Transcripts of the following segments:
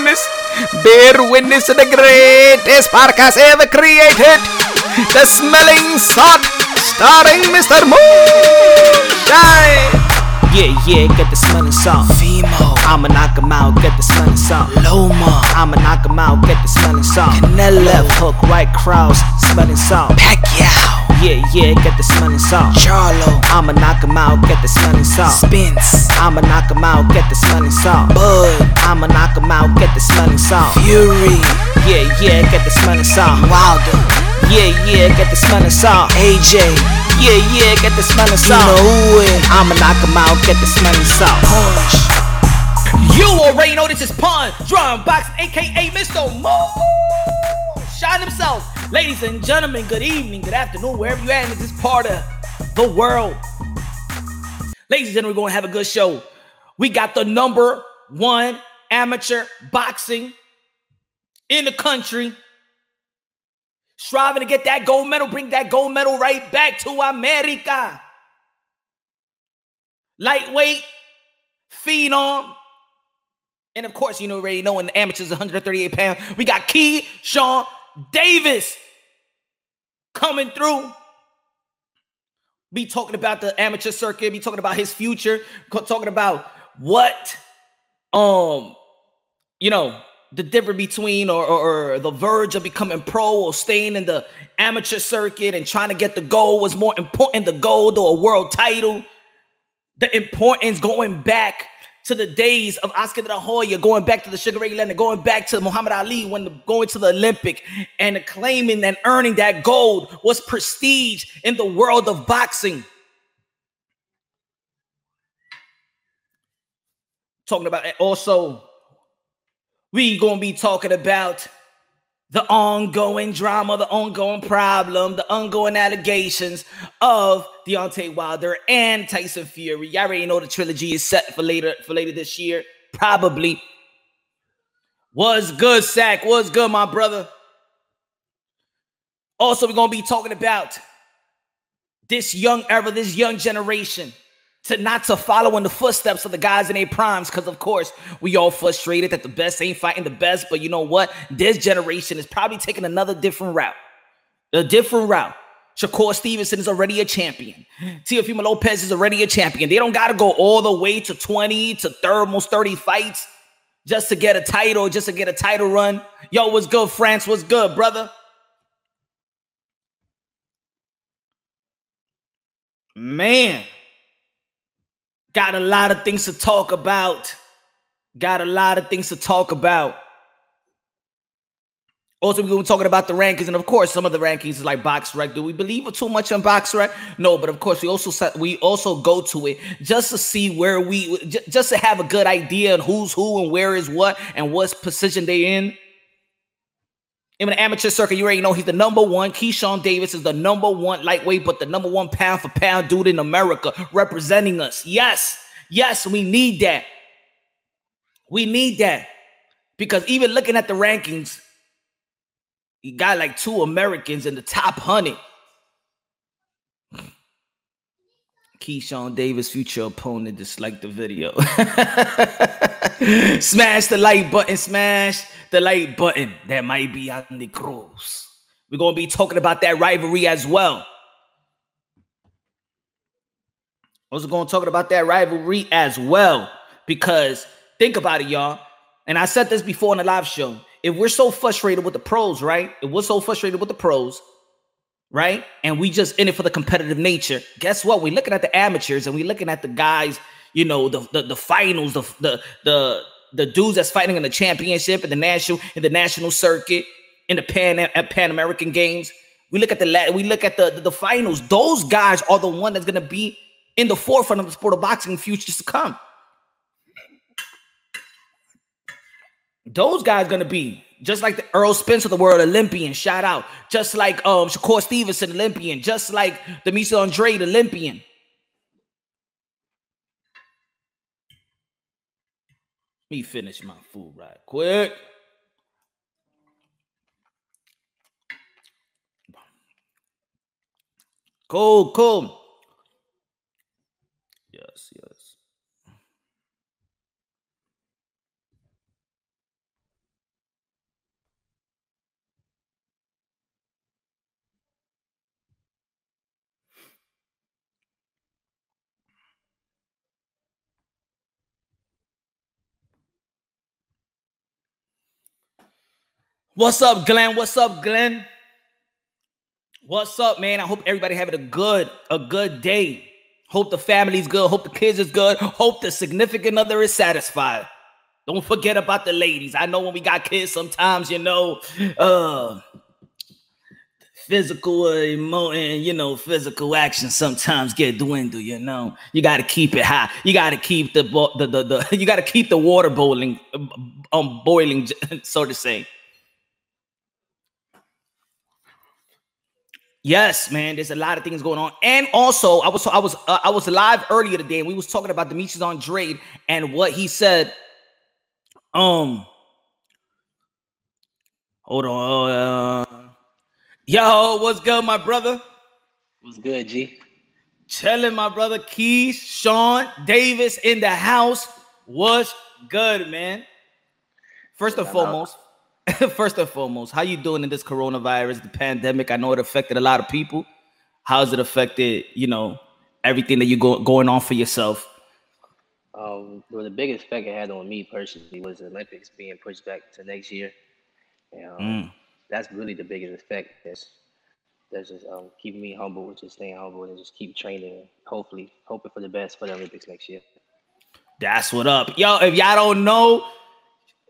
witness. Bear witness to the greatest podcast ever eh, created. The smelling salt, starring Mr. Moonshine. Yeah, yeah, get the smelling salt. Fimo, I'ma knock him out, get the smelling salt. Loma, I'ma knock him out, get the smelling salt. Canelo. Left hook, right cross, smelling salt. Pacquiao, Yeah, yeah, get the smelling salt. Charlo, I'ma knock him out, get the smelling salt. Spence, I'ma knock him out, get the smelling salt. Bud, I'ma knock him out, get the smelling salt. Fury, Yeah, yeah, get the smelling salt. Wilder, Yeah, yeah, get the smelling salt. AJ, Yeah, yeah, get the smelling you salt. know who it, I'ma knock him out, get the smelling salt. Punch, You already know this is Pun Drum Box, aka Mr. Mo. Shine himself. Ladies and gentlemen, good evening, good afternoon, wherever you at in this part of the world. Ladies and gentlemen, we're gonna have a good show. We got the number one amateur boxing in the country. Striving to get that gold medal, bring that gold medal right back to America. Lightweight, phenom, and of course, you already know in the amateurs, 138 pounds, we got Key Sean Davis coming through. Be talking about the amateur circuit, be talking about his future, talking about what, um, you know, the difference between or, or, or the verge of becoming pro or staying in the amateur circuit and trying to get the gold was more important, the gold or a world title the importance going back to the days of Oscar de la Hoya, going back to the Sugar Ray Leonard, going back to Muhammad Ali when the, going to the Olympic and claiming and earning that gold was prestige in the world of boxing. Talking about it, also, we gonna be talking about the ongoing drama, the ongoing problem, the ongoing allegations of Deontay Wilder and Tyson Fury. Y'all already know the trilogy is set for later for later this year, probably. Was good, Sack. Was good, my brother. Also, we're gonna be talking about this young era, this young generation, to not to follow in the footsteps of the guys in their primes, because of course we all frustrated that the best ain't fighting the best. But you know what? This generation is probably taking another different route, a different route. Shakur Stevenson is already a champion. Teofimo Lopez is already a champion. They don't got to go all the way to 20 to 30, almost 30 fights just to get a title, just to get a title run. Yo, what's good, France? What's good, brother? Man, got a lot of things to talk about. Got a lot of things to talk about. Also, we're talking about the rankings, and of course, some of the rankings is like BoxRec. Do we believe too much in box BoxRec? No, but of course, we also we also go to it just to see where we just to have a good idea on who's who and where is what and what's position they in. In the amateur circuit, you already know he's the number one. Keyshawn Davis is the number one lightweight, but the number one pound for pound dude in America representing us. Yes, yes, we need that. We need that because even looking at the rankings, you got like two Americans in the top hundred. Keyshawn Davis, future opponent, dislike the video. smash the like button, smash the like button. That might be on the Cruz. We're gonna be talking about that rivalry as well. Also gonna talk about that rivalry as well because think about it, y'all. And I said this before in the live show. If we're so frustrated with the pros, right? If we're so frustrated with the pros, right? And we just in it for the competitive nature. Guess what? We're looking at the amateurs and we're looking at the guys, you know, the the, the finals, the the the the dudes that's fighting in the championship in the national in the national circuit in the Pan at Pan American games. We look at the we look at the, the the finals. Those guys are the one that's gonna be in the forefront of the sport of boxing in futures to come. Those guys gonna be just like the Errol Spence of the world Olympian, shout out. Just like um Shakur Stevenson, Olympian, just like Demetri Andrade, Olympian. Me finish my food right quick. Cool, cool. Yes, yes. What's up, Glenn? What's up, Glenn? What's up, man? I hope everybody having a good, a good day. Hope the family's good. Hope the kids is good. Hope the significant other is satisfied. Don't forget about the ladies. I know when we got kids, sometimes you know, uh, physical uh, emo- and you know physical action sometimes get dwindle. You know, you got to keep it high. You got to keep the, bo- the the the you got to keep the water boiling, um, boiling, so to say. Yes, man. There's a lot of things going on, and also I was I was uh, I was live earlier today, and we was talking about Demetrius Andrade and what he said. Um, hold on. Uh, yo, what's good, my brother? What's good, G? Telling my brother Keyshawn Davis in the house. What's good, man? First and foremost, first and foremost, how you doing in this coronavirus, the pandemic? I know it affected a lot of people. How's it affected, you know, everything that you go going on for yourself? Um, well, the biggest effect it had on me personally was the Olympics being pushed back to next year. And, um, Mm. That's really the biggest effect. That's that's just um, keeping me humble, just staying humble, and just keep training. Hopefully, hoping for the best for the Olympics next year. That's what up. Yo, if y'all don't know,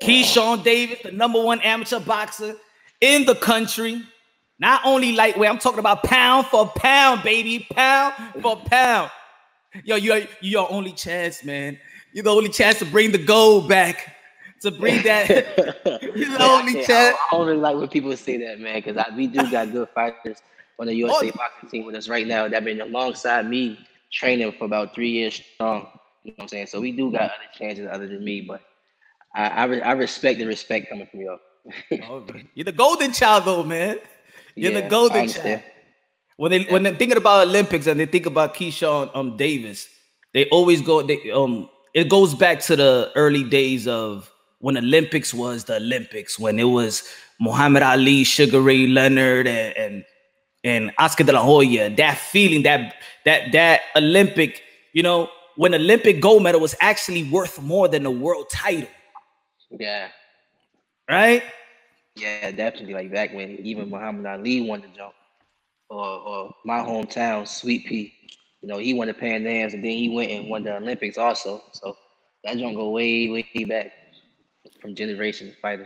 Keyshawn Davis, the number one amateur boxer in the country. Not only lightweight, I'm talking about pound for pound, baby. Pound for pound. Yo, you're, you're your only chance, man. You're the only chance to bring the gold back. To bring that. You're the only Yeah, chance. I, I don't like when people say that, man, because we do got good fighters on the USA Oh. boxing team with us right now that been alongside me training for about three years strong. You know what I'm saying? So we do got other chances other than me, but I I, re- I respect the respect coming from y'all. Oh, You're the golden child, though, man. You're Yeah, the golden child. When they when they're thinking about Olympics and they think about Keyshawn um Davis, they always go they um it goes back to the early days of when Olympics was the Olympics, when it was Muhammad Ali, Sugar Ray Leonard, and and, and Oscar de la Hoya. That feeling, that that that Olympic, you know, when Olympic gold medal was actually worth more than the world title, Yeah. right? Yeah, definitely. Like back when even Muhammad Ali won the jump, or or my hometown, Sweet Pea, you know, he won the Pan Ams, and then he went and won the Olympics also. So that jump go way way back from generations of fighters.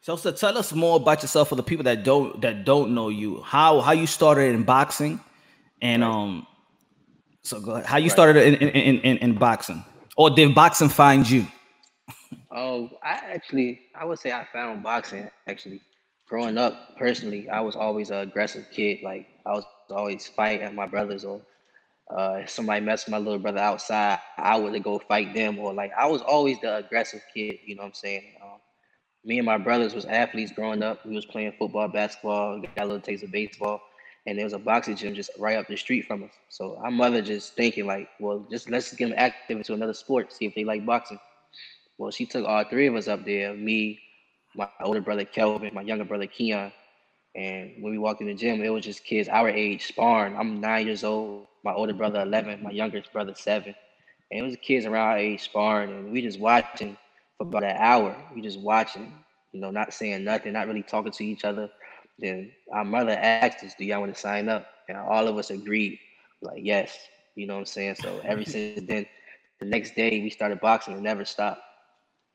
So, so tell us more about yourself for the people that don't that don't know you. How how you started in boxing, and um, so go ahead. How you Right. started in, in in in boxing, or did boxing find you? Oh, I actually, I would say I found boxing actually. Growing up, personally, I was always an aggressive kid. Like I was always fighting at my brothers, or uh, if somebody messed with my little brother outside, I would go fight them, or like I was always the aggressive kid. You know what I'm saying? Um, me and my brothers was athletes growing up. We was playing football, basketball, got a little taste of baseball, and there was a boxing gym just right up the street from us. So our mother just thinking like, well, just let's get them active into another sport, see if they like boxing. Well, she took all three of us up there, me, my older brother Kelvin, my younger brother Keon. And when we walked in the gym, it was just kids our age sparring. I'm nine years old, my older brother 11, my youngest brother seven. And it was kids around our age sparring, and we just watching for about an hour. We just watching, you know, not saying nothing, not really talking to each other. Then our mother asked us, Do y'all want to sign up? And all of us agreed, like, yes. You know what I'm saying? So ever since then, the next day we started boxing and never stopped.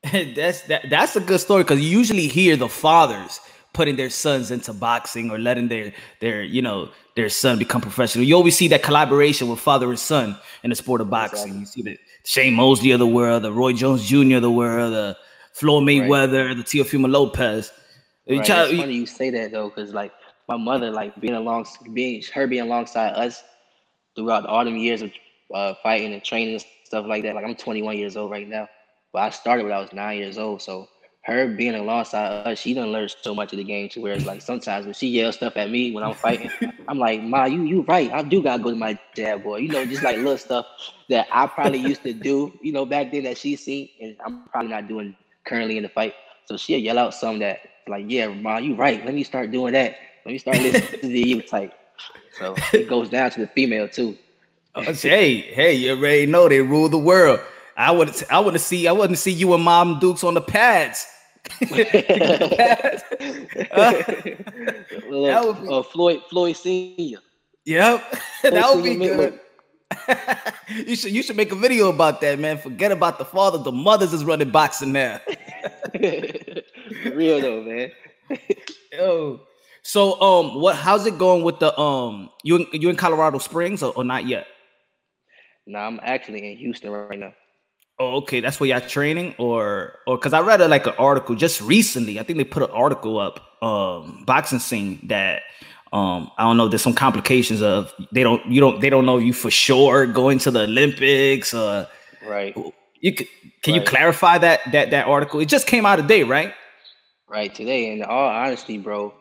that's that that's a good story because you usually hear the fathers putting their sons into boxing or letting their their you know their son become professional. You always see that collaboration with father and son in the sport of boxing. Exactly. You see the Shane Mosley of the world, the Roy Jones Jr. of the world, the Floyd Mayweather, the Teofimo Lopez. You Right. try- It's funny you say that though, because like my mother, like being along, being her being alongside us throughout all them years of uh, fighting and training and stuff like that. Like I'm 21 years old right now, but I started when I was nine years old. So her being alongside us, she done learned so much of the game to where it's like sometimes when she yells stuff at me when I'm fighting, I'm like, Ma, you you right. I do gotta go to my dad, boy. You know, just like little stuff that I probably used to do, you know, back then that she seen, and I'm probably not doing currently in the fight. So she'll yell out something that like, yeah, Ma, you right. Let me start doing that. Let me start listening to you type. So it goes down to the female too. Uh, hey, hey, you already know they rule the world. I would I to see I wouldn't see you and Mom Dukes on the pads. Look, be- uh, Floyd Floyd Senior. Yep, that would be good. you should you should make a video about that, man. Forget about the father. The mothers is running boxing now. Real though, man. Yo. So um what how's it going with the um you in, you in Colorado Springs or, or not yet? Nah, I'm actually in Houston right now. Oh, okay. That's where y'all training, or or because I read a, like an article just recently. I think they put an article up, um, boxing scene that um I don't know. There's some complications of they don't you don't they don't know you for sure going to the Olympics. Uh, Right, you could, can you clarify that that that article? It just came out today, right? right. Today, in all honesty, bro,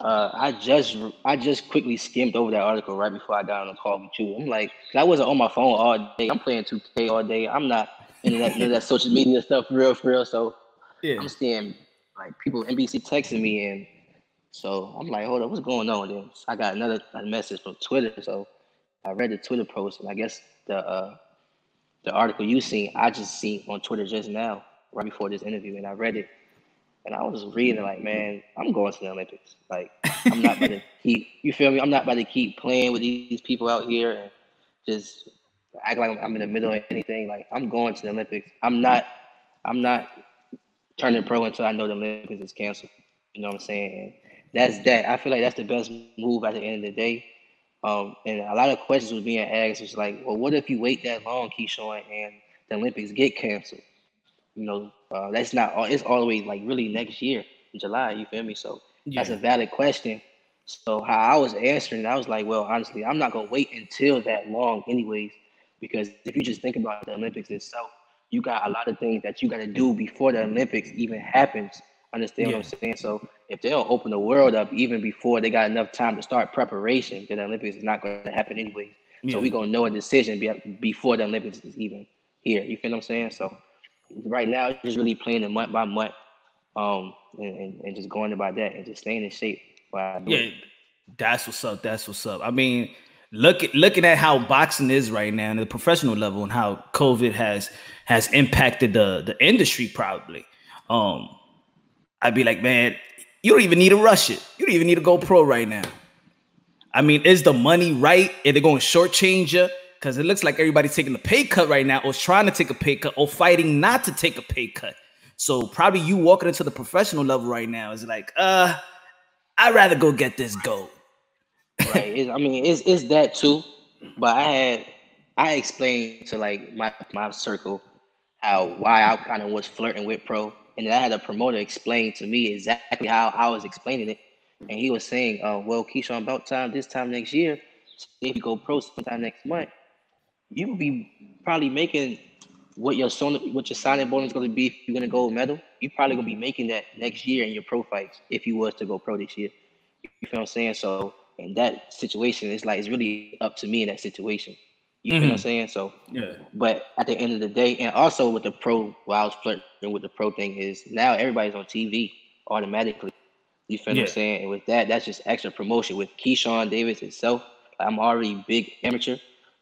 uh, I just I just quickly skimmed over that article right before I got on the call with you. I'm like, I wasn't on my phone all day. I'm playing 2K all day. I'm not into that, into that social media stuff real, for real. So Yeah. I'm seeing like people NBC texting me and so I'm like, hold up, what's going on? Then I got another message from Twitter. So I read the Twitter post and I guess the uh the article you seen, I just seen on Twitter just now, right before this interview, and I read it. And I was reading like, man, I'm going to the Olympics. Like, I'm not about to keep you feel me? I'm not about to keep playing with these people out here and just act like I'm in the middle of anything. Like, I'm going to the Olympics. I'm not I'm not turning pro until I know the Olympics is canceled. You know what I'm saying? And that's that. I feel like that's the best move at the end of the day. Um, and a lot of questions was being asked. It's like, well, what if you wait that long, Keyshawn, and the Olympics get canceled? You know, uh, that's not all. It's all the way like really next year July. You feel me? So that's a valid question. So how I was answering, I was like, well, honestly, I'm not gonna wait until that long, anyways, because if you just think about the Olympics itself, you got a lot of things that you got to do before the Olympics even happens. Understand what I'm saying? So if they don't open the world up even before they got enough time to start preparation, then the Olympics is not going to happen anyway. Yeah. So we gonna know a decision be- before the Olympics is even here. You feel what I'm saying? So right now, just really playing it month by month, um, and, and, and just going about that and just staying in shape. it. Yeah, that's what's up. That's what's up. I mean, look at looking at how boxing is right now, and the professional level, and how COVID has has impacted the the industry. Probably, um, I'd be like, man, you don't even need to rush it. You don't even need to go pro right now. I mean, is the money right? Are they going to shortchange you? Because it looks like everybody's taking a pay cut right now, or trying to take a pay cut, or fighting not to take a pay cut. So probably you walking into the professional level right now is like, uh, I'd rather go get this gold. right. I mean, it's it's that too. But I had I explained to like my my circle how why I kind of was flirting with pro, and then I had a promoter explain to me exactly how I was explaining it, and he was saying, uh, "Well, Keyshawn, about time this time next year, if you go pro sometime next month, you will be probably making what your son, what your signing bonus is going to be if you're going to gold medal. You're probably going to be making that next year in your pro fights if you was to go pro this year. You feel what I'm saying? So in that situation, it's like it's really up to me in that situation. You feel what I'm Mhm. saying? So, Yeah. but at the end of the day, and also with the pro, while I was flirting with the pro thing, is now everybody's on TV automatically. You feel what I'm saying? And with that, that's just extra promotion. With Keyshawn Davis itself, I'm already big amateur,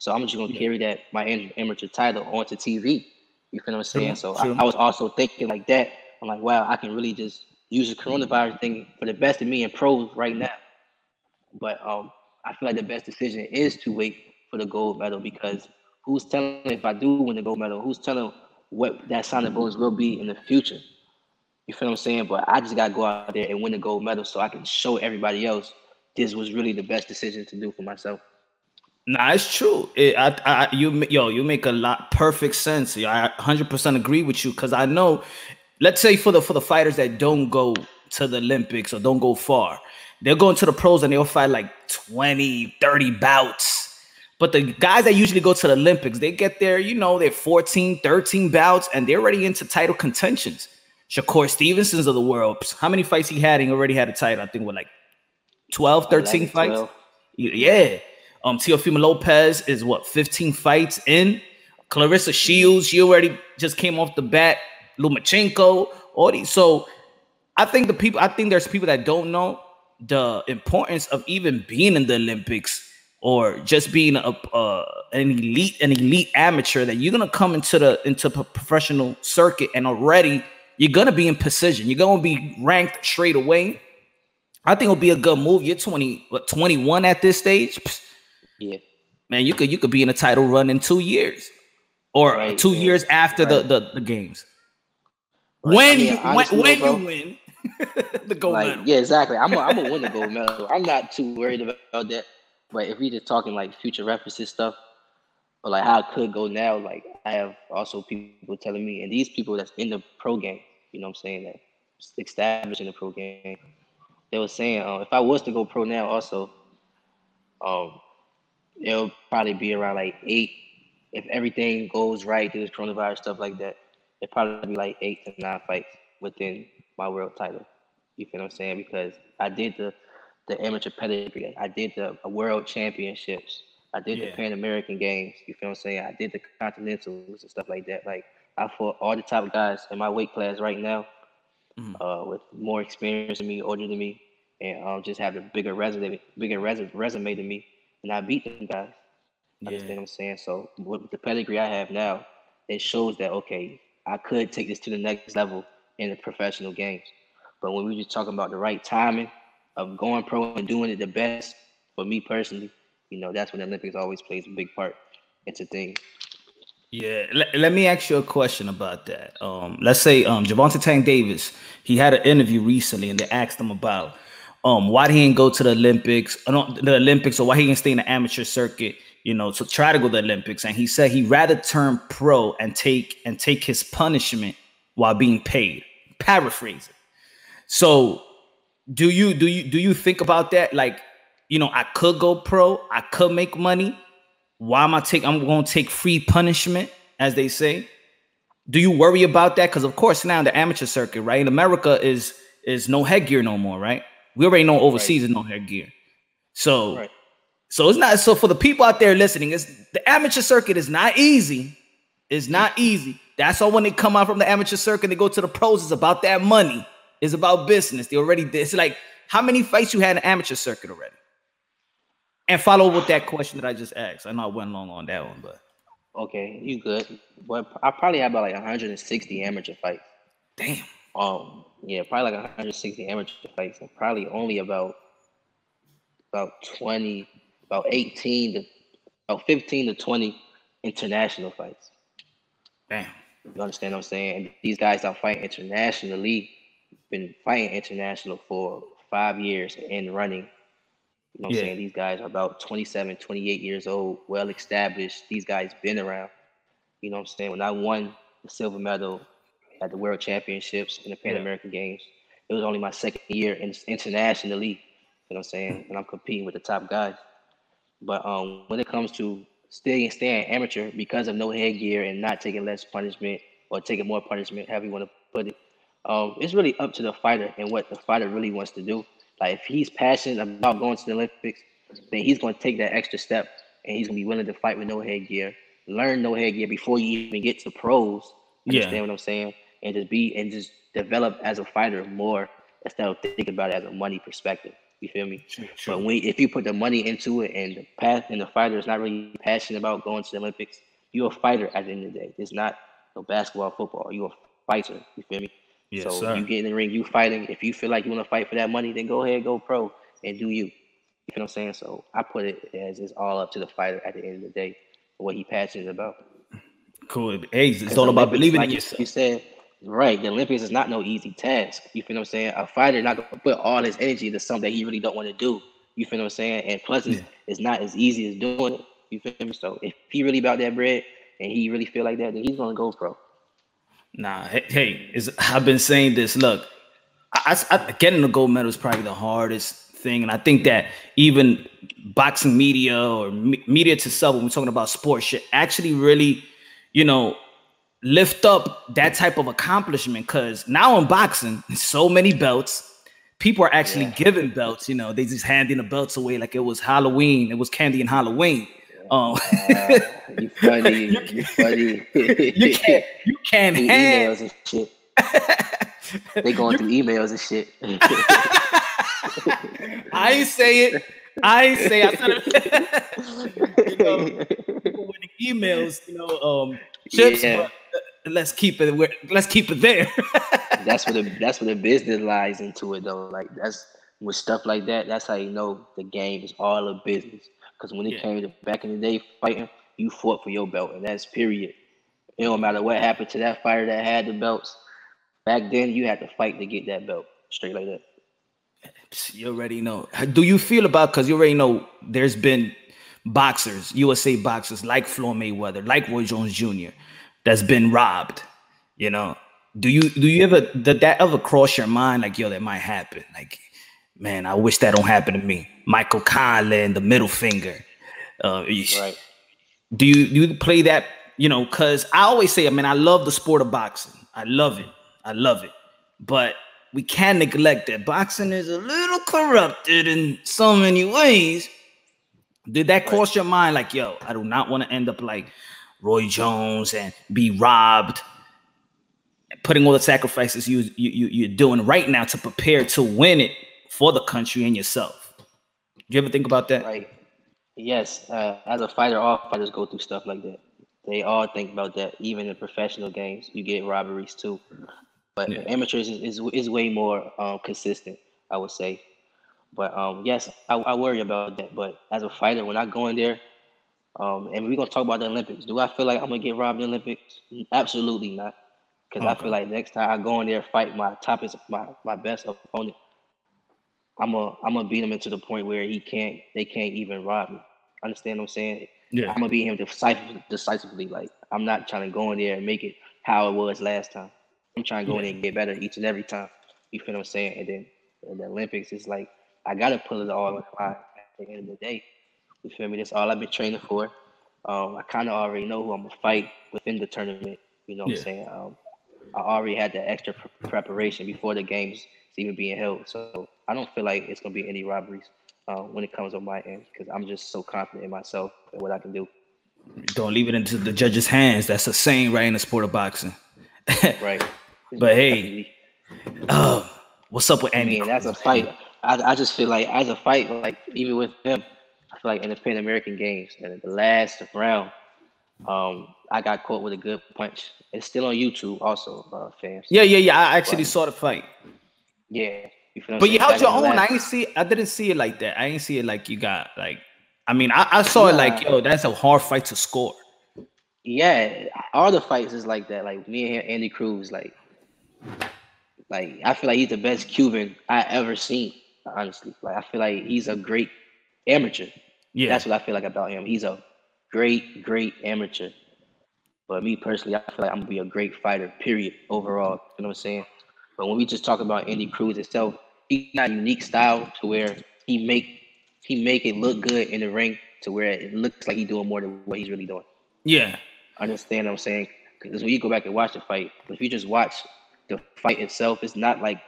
so I'm just gonna Yeah. carry that my am- amateur title onto TV. You feel what I'm saying? True, So true. I, I was also thinking like that. I'm like, wow, I can really just use the coronavirus thing for the best of me in pros right now. But um, I feel like the best decision is to wait for the gold medal because who's telling if I do win the gold medal, who's telling what that signing bonus will be in the future? You feel what I'm saying? But I just gotta go out there and win the gold medal so I can show everybody else this was really the best decision to do for myself. Nah, it's true. It, I, I, you, yo, you make a lot perfect sense. I 100% agree with you because I know. Let's say for the for the fighters that don't go to the Olympics or don't go far, they're going to the pros and they'll fight like 20, 30 bouts. But the guys that usually go to the Olympics, they get there, you know, they're 14, 13 bouts and they're already into title contentions. Shakur Stevenson's of the world. How many fights he had? He already had a title. I think with like 12, 13 11, fights. 12. Yeah. Um, Teofimo Lopez is what 15 fights in. Claressa Shields, she already just came off the bat. Lomachenko, all these. So I think the people, I think there's people that don't know the importance of even being in the Olympics or just being a uh, an elite, an elite amateur. That you're gonna come into the into professional circuit and already you're gonna be in position. You're gonna be ranked straight away. I think it'll be a good move. You're 20, what, 21 at this stage. Yeah. Man, you could you could be in a title run in two years, or Right, two yeah, years after the, right. the the games. Right. When I mean, you honestly, when, you win the gold like medal. yeah, exactly. I'm a, I'm gonna win the gold medal. I'm not too worried about that. But if we're just talking like future references stuff, or like how it could go now, like I have also people telling me, and these people that's in the pro game, you know what I'm saying, that established in the pro game, they were saying, uh, if I was to go pro now, also, um, it'll probably be around like eight. If everything goes right through this coronavirus stuff like that, it'd probably be like eight to nine fights within my world title. You feel what I'm saying? Because I did the the amateur pedigree, I did the world championships, I did Yeah. the Pan American games. You feel what I'm saying? I did the continentals and stuff like that. Like I fought all the top guys in my weight class right now, Mhm. uh, with more experience than me, older than me, and um, just have a bigger resume, bigger resume, resume than me, and I beat them guys. You understand what I'm saying? So with the pedigree I have now, it shows that okay, I could take this to the next level in the professional games. But when we just talking about the right timing of going pro and doing it the best, for me personally, you know, that's when the Olympics always plays a big part It's a thing. Yeah, let, let me ask you a question about that. Um, let's say um Gervonta Tank Davis, he had an interview recently and they asked him about um why he didn't go to the Olympics, uh, the Olympics, or why he didn't stay in the amateur circuit, you know, to try to go to the Olympics. And he said he'd rather turn pro and take and take his punishment while being paid. Paraphrasing. So do you do you do you think about that? Like, you know, I could go pro, I could make money. Why am I take? I'm going to take free punishment, as they say. Do you worry about that? Because of course now the amateur circuit, right? In America is is no headgear no more, right? We already know overseas is no gear. So Right. so it's not so for the people out there listening, it's the amateur circuit is not easy. It's not easy. That's why when they come out from the amateur circuit, they go to the pros. It's about that money. It's about business. They already did. It's like how many fights you had in the amateur circuit already? And follow with that question that I just asked. I know I went long on that one, but Okay, you good. But I probably have about like 160 amateur fights. damn. Um, yeah, probably like 160 amateur fights, and probably only about about 20, about 18 to about 15 to 20 international fights. Damn. You understand what I'm saying? And these guys are fighting internationally, been fighting international for five years and running. You know what Yeah. I'm saying? These guys are about 27, 28 years old, well established. These guys been around. You know what I'm saying? When I won the silver medal at the World Championships and the Pan Yeah. American Games, it was only my second year in, internationally. You know what I'm saying? And I'm competing with the top guys. But um, when it comes to staying staying amateur because of no headgear and not taking less punishment or taking more punishment, however you want to put it, um, it's really up to the fighter and what the fighter really wants to do. Like if he's passionate about going to the Olympics, then he's going to take that extra step and he's going to be willing to fight with no headgear, learn no headgear before you even get to pros. Yeah. Understand what I'm saying? And just be and just develop as a fighter more instead of thinking about it as a money perspective. You feel me? But when if you put the money into it and the path and the fighter is not really passionate about going to the Olympics, you're a fighter at the end of the day. It's not no basketball, football. You're a fighter. You feel me? Yes, so sir. you get in the ring, you fighting. If you feel like you want to fight for that money, then go ahead, go pro and do you. You know what I'm saying? So I put it as it's all up to the fighter at the end of the day, what he passionate about. Cool. Hey, it's all about believing like in yourself. You said right. The Olympics is not no easy task. You feel what I'm saying? A fighter not gonna put all his energy into something that he really don't want to do. You feel what I'm saying? And plus, it's, Yeah. it's not as easy as doing it. You feel me? So if he really about that bread and he really feel like that, then he's gonna go pro. Nah, hey, hey is I've been saying this. Look, I, I, I- getting the gold medal is probably the hardest thing, and I think that even boxing media or me- media to sub when we're talking about sports should actually really, you know, lift up that type of accomplishment. Because now in boxing, so many belts. People are actually Yeah. giving belts, you know, they just handing the belts away like it was Halloween. It was candy and Halloween. Um, Uh, you funny. you funny. you can't, you can't hand. emails and shit. They going through emails and shit. I ain't say it. I ain't say. I said it. you know, people winning emails. You know, um, chips. Yeah. But let's keep it. where- Let's keep it there. that's what the that's what the business lies into it though. Like that's with stuff like that. That's how you know the game is all a business. Because when it Yeah. came to back in the day fighting, you fought for your belt, and that's period. It don't matter what happened to that fighter that had the belts. Back then, you had to fight to get that belt straight like that. You already know. Do you feel about because you already know there's been boxers, USA boxers like Floyd Mayweather, like Roy Jones Jr., that's been robbed. You know, do you do you ever did that ever cross your mind like yo that might happen? Like, man, I wish that don't happen to me. Michael Conlon, the middle finger. Uh, Right. do you do you play that you know because i always say i mean i love the sport of boxing i love it i love it but we can't neglect that boxing is a little corrupted in so many ways did that cross your mind like yo i do not want to end up like roy jones and be robbed putting all the sacrifices you, you, you you're doing right now to prepare to win it for the country and yourself do you ever think about that Right. Yes. Uh, as a fighter, all fighters go through stuff like that. They all think about that. Even in professional games, you get robberies too. But Yeah. amateurs is, is is way more um, consistent, I would say. But um, yes, I, I worry about that. But as a fighter, when I go in there, um, and we're gonna talk about the Olympics, do I feel like I'm gonna get robbed in the Olympics? Absolutely not. Because I feel like next time I go in there, fight my toughest, my my best opponent, I'm gonna I'm gonna beat him into the point where he can't, they can't even rob me. Understand what I'm saying? yeah I'm gonna beat him decisively. decisively. Like I'm not trying to go in there and make it how it was last time. I'm trying to go in there and get better each and every time. You feel what I'm saying? And then in the Olympics, it's like I gotta pull it all in line at the end of the day. You feel me? That's all I've been training for. Um, I kind of already know who I'm gonna fight within the tournament. You know what Yeah. I'm saying? Um, I already had the extra pre- preparation before the games even being held. So I don't feel like it's gonna be any robberies uh, when it comes on my end because I'm just so confident in myself and what I can do. Don't leave it into the judge's hands. That's a saying right in the sport of boxing. Right. But hey, oh, what's up with I Andy? mean, that's a fight. I, I just feel like as a fight, like even with him, I feel like in the Pan American Games and in the last round, um, I got caught with a good punch. It's still on YouTube, also, uh, fans. yeah, yeah, yeah. I actually Right. saw the fight, Yeah. You but you held your own. I last- ain't see. I didn't see it like that. I ain't see it like you got like. I mean, I, I saw it like yo, that's a hard fight to score. Yeah, all the fights is like that. Like me and Andy Cruz, like, like I feel like he's the best Cuban I ever seen. Honestly, like I feel like he's a great amateur. Yeah, That's what I feel like about him. He's a great, great amateur. But me personally, I feel like I'm gonna be a great fighter. Period. Overall, you know what I'm saying. But when we just talk about Andy Cruz itself, he got a unique style to where he make he make it look good in the ring to where it looks like he's doing more than what he's really doing. yeah, Understand what I'm saying? Because when you go back and watch the fight, if you just watch the fight itself, it's not like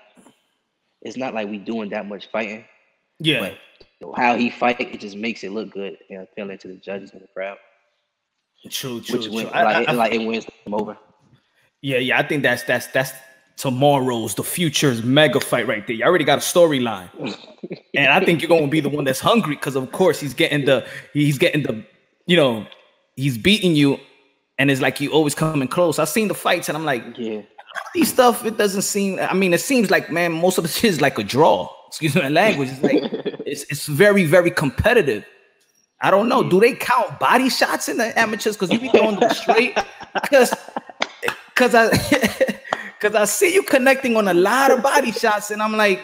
it's not like we doing that much fighting. yeah. But how he fight, it just makes it look good and appealing to the judges and the crowd, True, true, which true. win, I- like, I- it, like it wins them over. yeah, yeah. I think that's that's that's tomorrow's the future's mega fight right there. You already got a storyline. and I think you're going to be the one that's hungry because, of course, he's getting the he's getting the you know he's beating you, and it's like you always coming close. I've seen the fights, and I'm like, Yeah, these stuff. It doesn't seem. I mean, it seems like man, most of the shit is like a draw. Excuse my language. It's like it's it's very very competitive. I don't know. Do they count body shots in the amateurs? Because you be throwing them straight. Because because I because I see you connecting on a lot of body shots, and I'm like,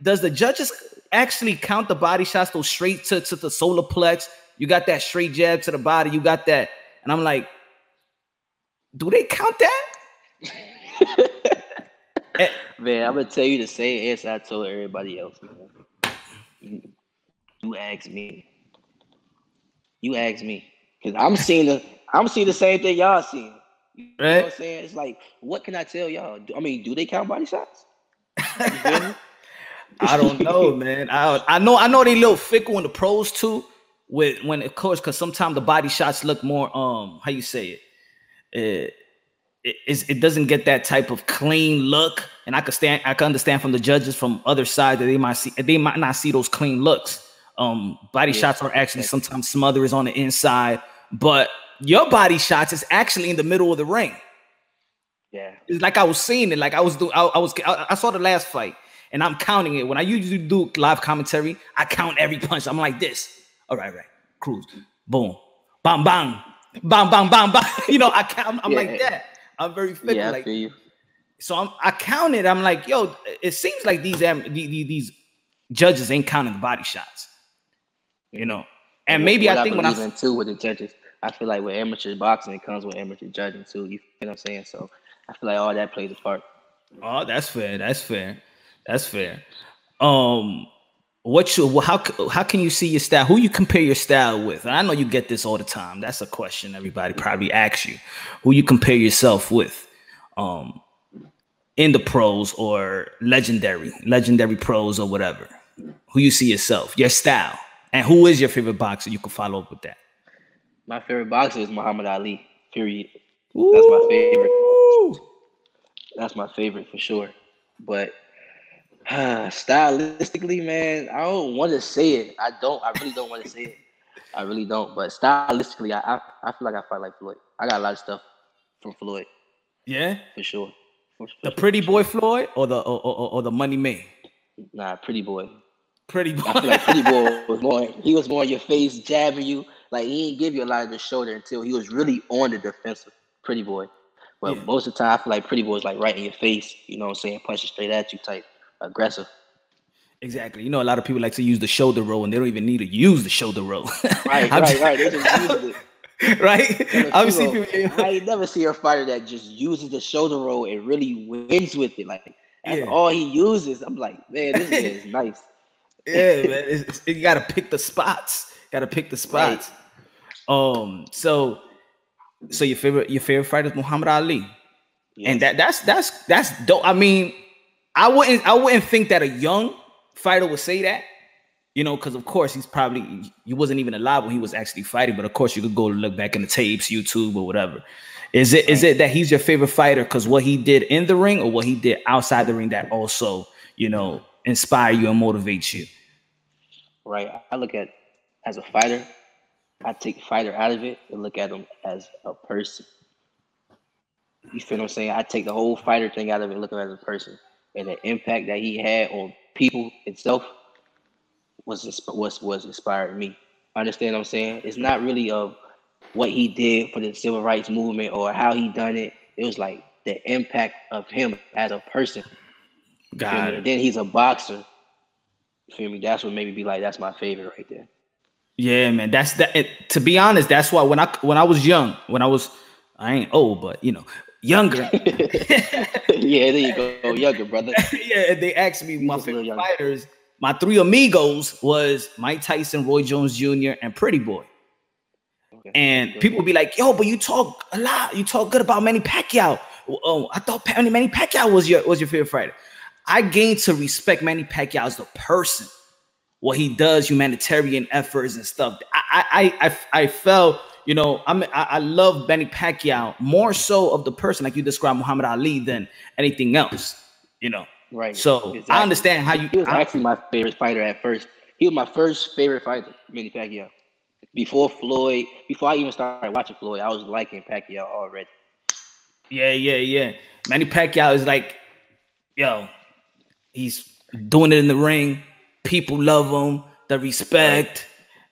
does the judges actually count the body shots those straight to, to the solar plex? You got that straight jab to the body, you got that, and I'm like, do they count that? Eh, man, I'm gonna tell you the same answer I told everybody else. Man. You, ask me. You ask me because I'm seeing the I'm seeing the same thing y'all seeing. You know what I'm saying? It's like, what can I tell y'all? I mean, do they count body shots? You feel me? I don't know, man. I I know I know they little fickle in the pros too. With when of course, because sometimes the body shots look more um how you say it. It, it, it doesn't get that type of clean look, and I could stand I can understand from the judges from other side that they might see they might not see those clean looks. Um, body Yeah, shots are actually sometimes smothers on the inside, but your body shots is actually in the middle of the ring. Yeah. It's like I was seeing it. Like I was doing. I, I was. I, I saw the last fight, and I'm counting it. When I usually do live commentary, I count every punch. I'm like this. All right, right. Cruz. Boom. Bam, bam. Bam, bam, bam, bam. You know, I count. I'm, I'm like that. I'm very fickle. Yeah, I like feel you. so I'm I counted. I'm like, yo, it seems like these am the- the- these judges ain't counting the body shots. You know, and maybe what I think when I in too with the judges, I feel like with amateur boxing, it comes with amateur judging too. You know what I'm saying? So I feel like all that plays a part. oh, that's fair. That's fair. That's fair. Um, what you how how can you see your style? Who you compare your style with? And I know you get this all the time. That's a question everybody probably asks you. Who you compare yourself with? Um, in the pros or legendary, legendary pros or whatever. Who you see yourself, your style, and who is your favorite boxer? You can follow up with that. My favorite boxer is Muhammad Ali. Period. That's my favorite. That's my favorite for sure. But stylistically, man, I don't want to say it. I don't. I really don't want to say it. I really don't. But stylistically, I, I I feel like I fight like Floyd. I got a lot of stuff from Floyd Yeah, for sure. For- for the sure, pretty for sure. boy Floyd or the or, or, or the money man. Nah, pretty boy. Pretty boy. I feel like Pretty Boy was more. He was more in your face, jabbing you. Like he didn't give you a lot of the shoulder until he was really on the defensive. Pretty Boy, but Yeah. most of the time I feel like Pretty Boy is like right in your face. You know what I'm saying? Punching straight at you, type aggressive. Exactly. You know, a lot of people like to use the shoulder roll, and they don't even need to use the shoulder roll. Right, right, right. They just used it. right. Obviously, people. I never see a fighter that just uses the shoulder roll and really wins with it. Like that's Yeah. all he uses. I'm like, man, this is nice. yeah, man. It's, you got to pick the spots. Got to pick the spots. Um. So, so your favorite your favorite fighter is Muhammad Ali, and that that's that's that's dope. I mean, I wouldn't I wouldn't think that a young fighter would say that. You know, because of course he's probably he wasn't even alive when he was actually fighting. But of course, you could go look back in the tapes, YouTube or whatever. Is it is it that he's your favorite fighter because what he did in the ring or what he did outside the ring that also you know inspire you and motivate you? right? I look at as a fighter, I take fighter out of it and look at him as a person. You feel what I'm saying? I take the whole fighter thing out of it and look at him as a person. And the impact that he had on people itself was was was inspiring me. Understand what I'm saying? It's not really of what he did for the civil rights movement or how he done it. It was like the impact of him as a person. Got it. Then he's a boxer. Feel me? That's what made me be like, that's my favorite right there. Yeah, man. That's that. It, to be honest, that's why when I when I was young, when I was I ain't old, but you know younger. yeah, there you go, younger brother. yeah, they asked me my favorite fighters. My three amigos was Mike Tyson, Roy Jones Jr., and Pretty Boy. Okay. And Good. people would be like, "Yo, but you talk a lot. You talk good about Manny Pacquiao. Oh, I thought Manny Pacquiao was your was your favorite fighter." I gained to respect Manny Pacquiao as a person, what he does, humanitarian efforts and stuff. I I I, I felt, you know, I'm I, I love Manny Pacquiao more so of the person, like you described Muhammad Ali, than anything else. You know, right. so I understand how you. He was I- actually my favorite fighter at first. He was my first favorite fighter, Manny Pacquiao. Before Floyd, before I even started watching Floyd, I was liking Pacquiao already. Yeah, yeah, yeah. Manny Pacquiao is like, yo, he's doing it in the ring. People love him. The respect,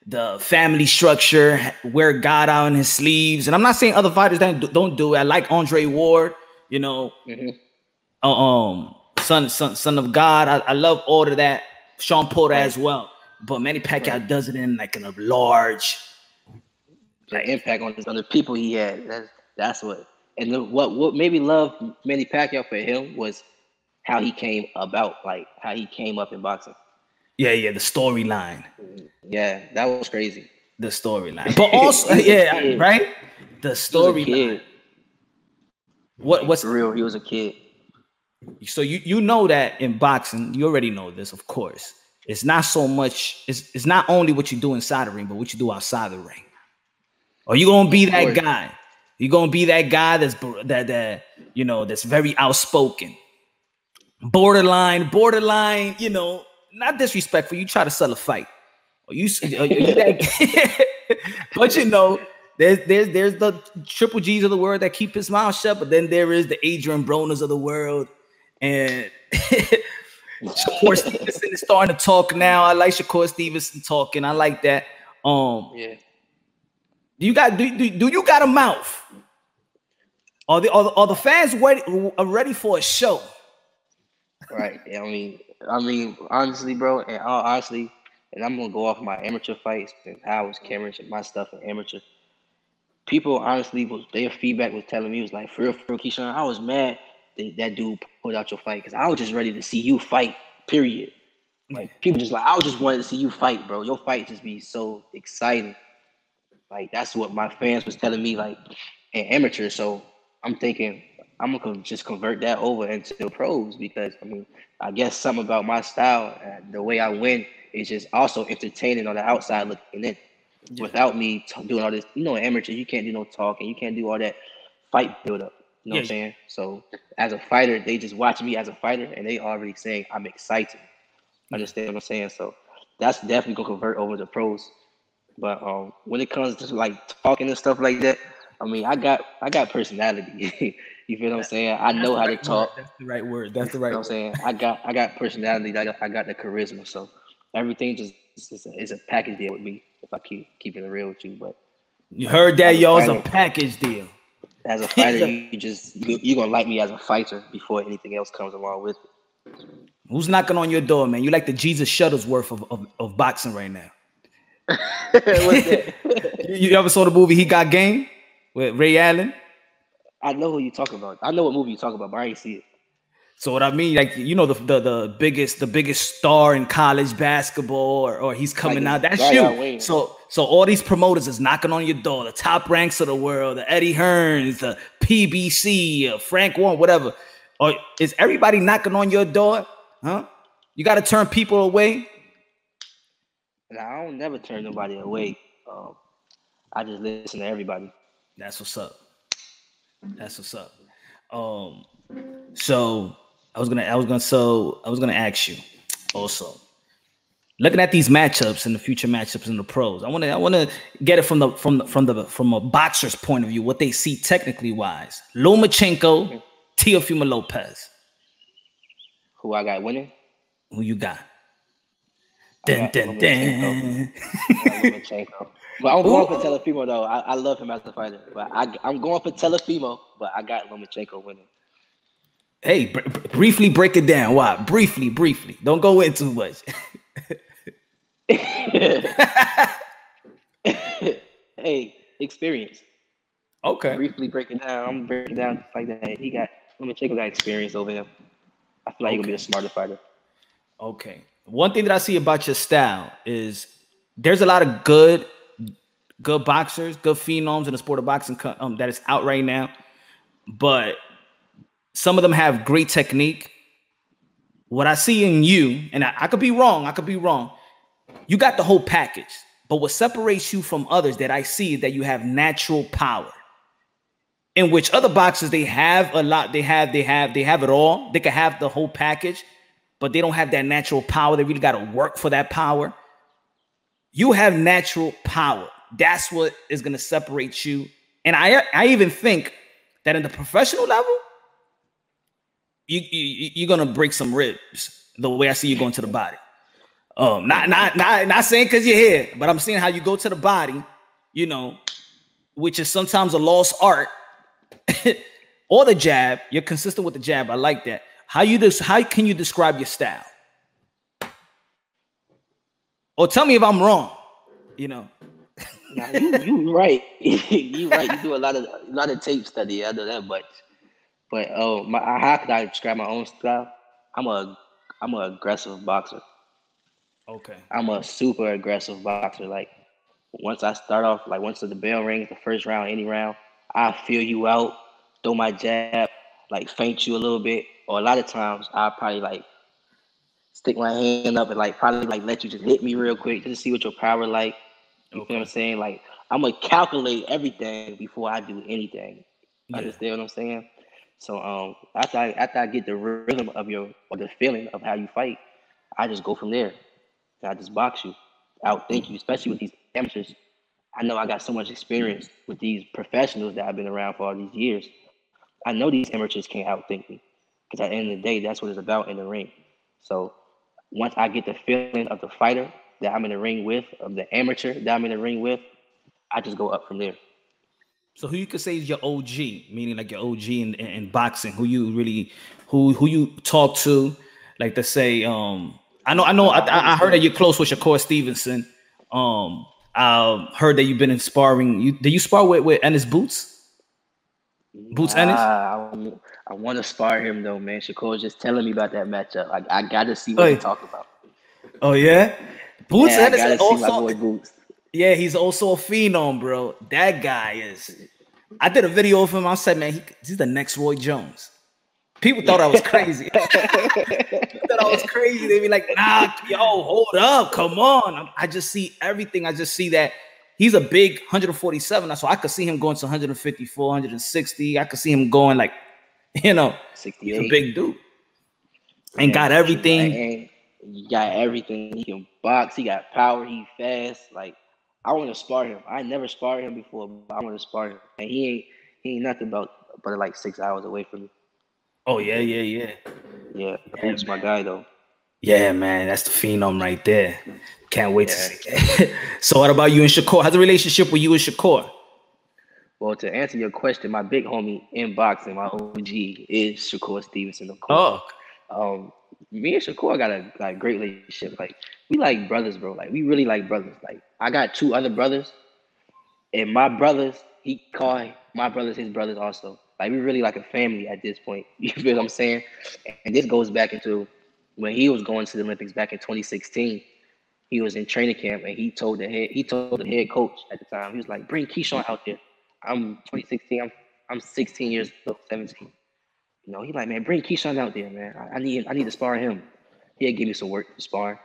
the family structure, wear God out on his sleeves. And I'm not saying other fighters that don't do it. I like Andre Ward, you know, Mhm. uh, um, son, son, son of God. I, I love all of that. Shawn Porter Right. as well. But Manny Pacquiao Right. does it in like in a large. The impact on the, on the people he had. That's that's what. And the, what what made me love Manny Pacquiao for him was how he came about, like how he came up in boxing. Yeah, yeah, the storyline. Mm, yeah, that was crazy. The storyline. But also, He was a yeah, kid. right? The He was a storyline. What what's For real, he was a kid. so you you know that in boxing, you already know this, of course. It's not so much, it's it's not only what you do inside the ring, but what you do outside the ring. Are you gonna be Of that course. guy? You gonna be that guy that's that that you know that's very outspoken, borderline, borderline. You know, not disrespectful. You try to sell a fight, or you, are you that, but you know there's there's there's the triple G's of the world that keep his mouth shut, but then there is the Adrien Broners of the world, and Shakur Stevenson is starting to talk now. I like Shakur Stevenson talking. I like that. Um, Yeah. do you got do, do, do you got a mouth? Are the are the, are the fans ready, are ready for a show? Right. I mean, I mean, honestly, bro, and honestly, and I'm gonna go off my amateur fights and how I was carrying my stuff in amateur. People honestly was their feedback was telling me was like, for real, for real, Keyshawn, I was mad that that dude put out your fight because I was just ready to see you fight. Period. Like people just like I was just wanted to see you fight, bro. Your fight just be so exciting. Like that's what my fans was telling me, like in amateur. So I'm thinking I'm gonna just convert that over into pros because I mean I guess something about my style and the way I win is just also entertaining on the outside looking in. Without me t- doing all this, you know, amateur you can't do no talking, you can't do all that fight build up. You know what I'm saying? So as a fighter, they just watch me as a fighter and they already saying I'm excited. Understand what I'm saying? So that's definitely gonna convert over to pros. But um, when it comes to like talking and stuff like that, I mean, I got I got personality. you feel what I'm saying? I know how to talk. That's the right word. That's the You right know what I'm saying? I got I got personality. I got, I got the charisma. So everything just is a, is a package deal with me. If I keep keeping it real with you, but You heard that, y'all? It's a package deal. as a fighter, you, just you, you're gonna like me as a fighter before anything else comes along with it. Who's knocking on your door, man? You like the Jesus Shuttlesworth of, of, of boxing right now. You, you ever saw the movie He Got Game with Ray Allen? I know who you talking about. I know what movie you talking about, but I ain't see it. So what I mean, like you know, the the, the biggest the biggest star in college basketball, or, or he's coming Like out. That's Zion you. So so all these promoters is knocking on your door. The top ranks of the world, the Eddie Hearns, the PBC, uh, Frank Warren, whatever. Or is everybody knocking on your door? Huh? You got to turn people away. And I don't never turn nobody away. Um, I just listen to everybody. That's what's up. That's what's up. Um, so I was gonna, I was gonna, so I was gonna ask you also. Looking at these matchups and the future matchups in the pros, I want to, I want to get it from the from the from the from a boxer's point of view, what they see technically wise. Lomachenko, Teofimo Lopez, Who I got winning? who you got? I Dun, got dun, Lomachenko. dun. Lomachenko. But I'm going for Telefimo though. I, I love him as a fighter. But I, I'm going for Telefimo. But I got Lomachenko winning. Hey, br- br- briefly break it down. Why? Briefly, briefly. Don't go in too much. hey, experience. okay. Briefly break it down. I'm breaking down like that. He got Lomachenko got experience over him. I feel like he's gonna be a smarter fighter. Okay. One thing that I see about your style is there's a lot of good, good boxers, good phenoms in the sport of boxing um, that is out right now, but some of them have great technique. What I see in you, and I, I could be wrong, I could be wrong. You got the whole package, but what separates you from others that I see is that you have natural power. In which other boxers they have a lot, they have, they have, they have it all. They can have the whole package, but they don't have that natural power. They really got to work for that power. You have natural power. That's what is going to separate you. And I, I even think that in the professional level, you, you you're gonna break some ribs. The way I see you going to the body. Um, not not not not saying because you're here, but I'm seeing how you go to the body. You know, which is sometimes a lost art. or the jab. You're consistent with the jab. I like that. How you des- how can you describe your style? Or tell me if I'm wrong. You know. Nah, you you right. you right. You do a lot of a lot of tape study. I know that much. But oh, my how could I describe my own style? I'm a I'm an aggressive boxer. Okay. I'm a super aggressive boxer. Like once I start off, like once the bell rings, the first round, any round, I feel you out, throw my jab, like faint you a little bit, or a lot of times I probably like stick my hand up and like probably like let you just hit me real quick just to see what your power like. You feel what I'm saying? Like I'm gonna calculate everything before I do anything. Yeah. Understand what I'm saying? So um after I after I get the rhythm of your or the feeling of how you fight, I just go from there. I just box you, outthink you, especially with these amateurs. I know I got so much experience with these professionals that I've been around for all these years. I know these amateurs can't outthink me because at the end of the day, that's what it's about in the ring. So once I get the feeling of the fighter that I'm in the ring with, of the amateur that I'm in the ring with, I just go up from there. So who you could say is your OG, meaning like your OG in, in, in boxing, who you really, who who you talk to, like to say, um, I know, I know, I, I heard that you're close with Shakur Stevenson. Um, I heard that you've been inspiring. You did you spar with with Ennis Boots? Boots Ennis? I, I want to spar him though, man. Shakur's just telling me about that matchup. Like I got to see what he Hey. talk about. Oh yeah, Boots Yeah, I is also Boots. yeah, he's also a phenom, bro. That guy is. I did a video of him. I said, man, he, he's the next Roy Jones. People thought I was crazy. Thought I was crazy. They'd be like, nah, yo, hold up, come on. I'm- just see everything. I just see that he's a big 147. So I could see him going to 154, 160. I could see him going like, you know, he's a big dude. And Yeah, got everything. He got everything. He can box. He got power. He fast. Like I want to spar him. I never sparred him before, but I want to spar him. And he ain't he ain't nothing about but like six hours away from me. Oh, yeah, yeah, yeah. Yeah, Boots my guy though. Yeah, man, that's the phenom right there. Can't wait Yeah. to see so, what about you and Shakur? How's the relationship with you and Shakur? Well, to answer your question, my big homie in boxing, my OG, is Shakur Stevenson, of course. Oh, um me and Shakur got a like great relationship. Like we like brothers, bro. Like we really like brothers. Like I got two other brothers, and my brothers, he call my brothers his brothers also. Like we really like a family at this point. You feel what I'm saying? And this goes back into when he was going to the Olympics back in 2016. He was in training camp and he told the head he told the head coach at the time. He was like, "Bring Keyshawn out there." I'm 2016. I'm I'm 16 years old, 17. You know, he like, man, bring Keyshawn out there, man. I, I need I need to spar him. He'll give me some work to spar.